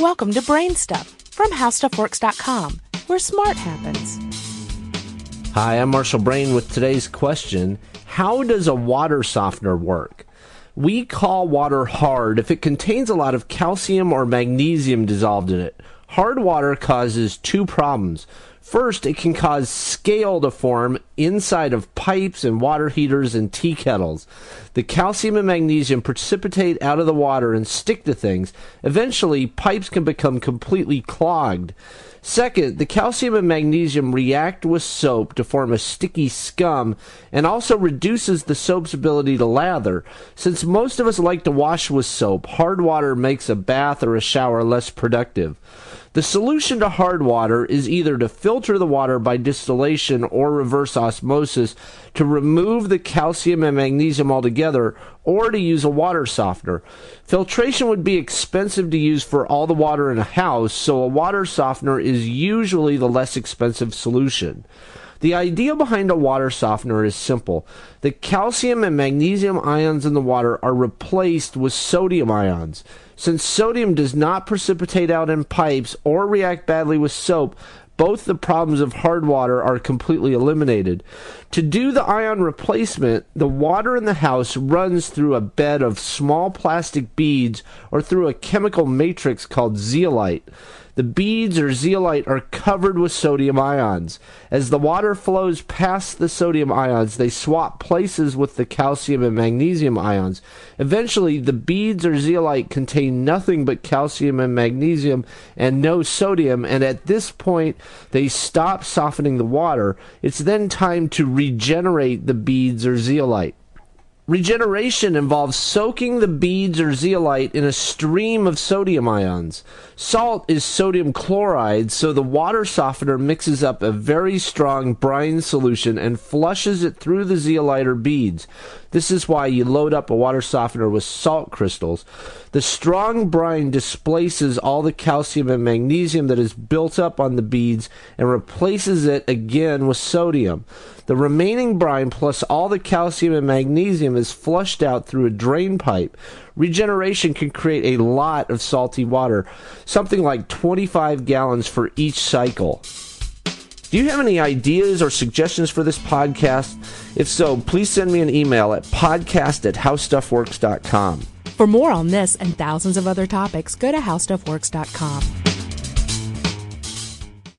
Welcome to Brain Stuff from HowStuffWorks.com, where smart happens. Hi, I'm Marshall Brain with today's question How does a water softener work? We call water hard if it contains a lot of calcium or magnesium dissolved in it. Hard water causes two problems. First, it can cause scale to form inside of pipes and water heaters and tea kettles. The calcium and magnesium precipitate out of the water and stick to things. Eventually, pipes can become completely clogged. Second, the calcium and magnesium react with soap to form a sticky scum and also reduces the soap's ability to lather. Since most of us like to wash with soap, hard water makes a bath or a shower less productive. The solution to hard water is either to filter the water by distillation or reverse osmosis to remove the calcium and magnesium altogether, or to use a water softener. Filtration would be expensive to use for all the water in a house, so a water softener is usually the less expensive solution. The idea behind a water softener is simple. The calcium and magnesium ions in the water are replaced with sodium ions. Since sodium does not precipitate out in pipes or react badly with soap, both the problems of hard water are completely eliminated. To do the ion replacement, the water in the house runs through a bed of small plastic beads or through a chemical matrix called zeolite. The beads or zeolite are covered with sodium ions. As the water flows past the sodium ions, they swap places with the calcium and magnesium ions. Eventually, the beads or zeolite contain nothing but calcium and magnesium and no sodium, and at this point, they stop softening the water. It's then time to regenerate the beads or zeolite. Regeneration involves soaking the beads or zeolite in a stream of sodium ions. Salt is sodium chloride, so the water softener mixes up a very strong brine solution and flushes it through the zeolite or beads. This is why you load up a water softener with salt crystals. The strong brine displaces all the calcium and magnesium that is built up on the beads and replaces it again with sodium. The remaining brine plus all the calcium and magnesium is flushed out through a drain pipe. Regeneration can create a lot of salty water, something like 25 gallons for each cycle. Do you have any ideas or suggestions for this podcast? If so, please send me an email at podcast at howstuffworks.com. For more on this and thousands of other topics, go to HowStuffWorks.com.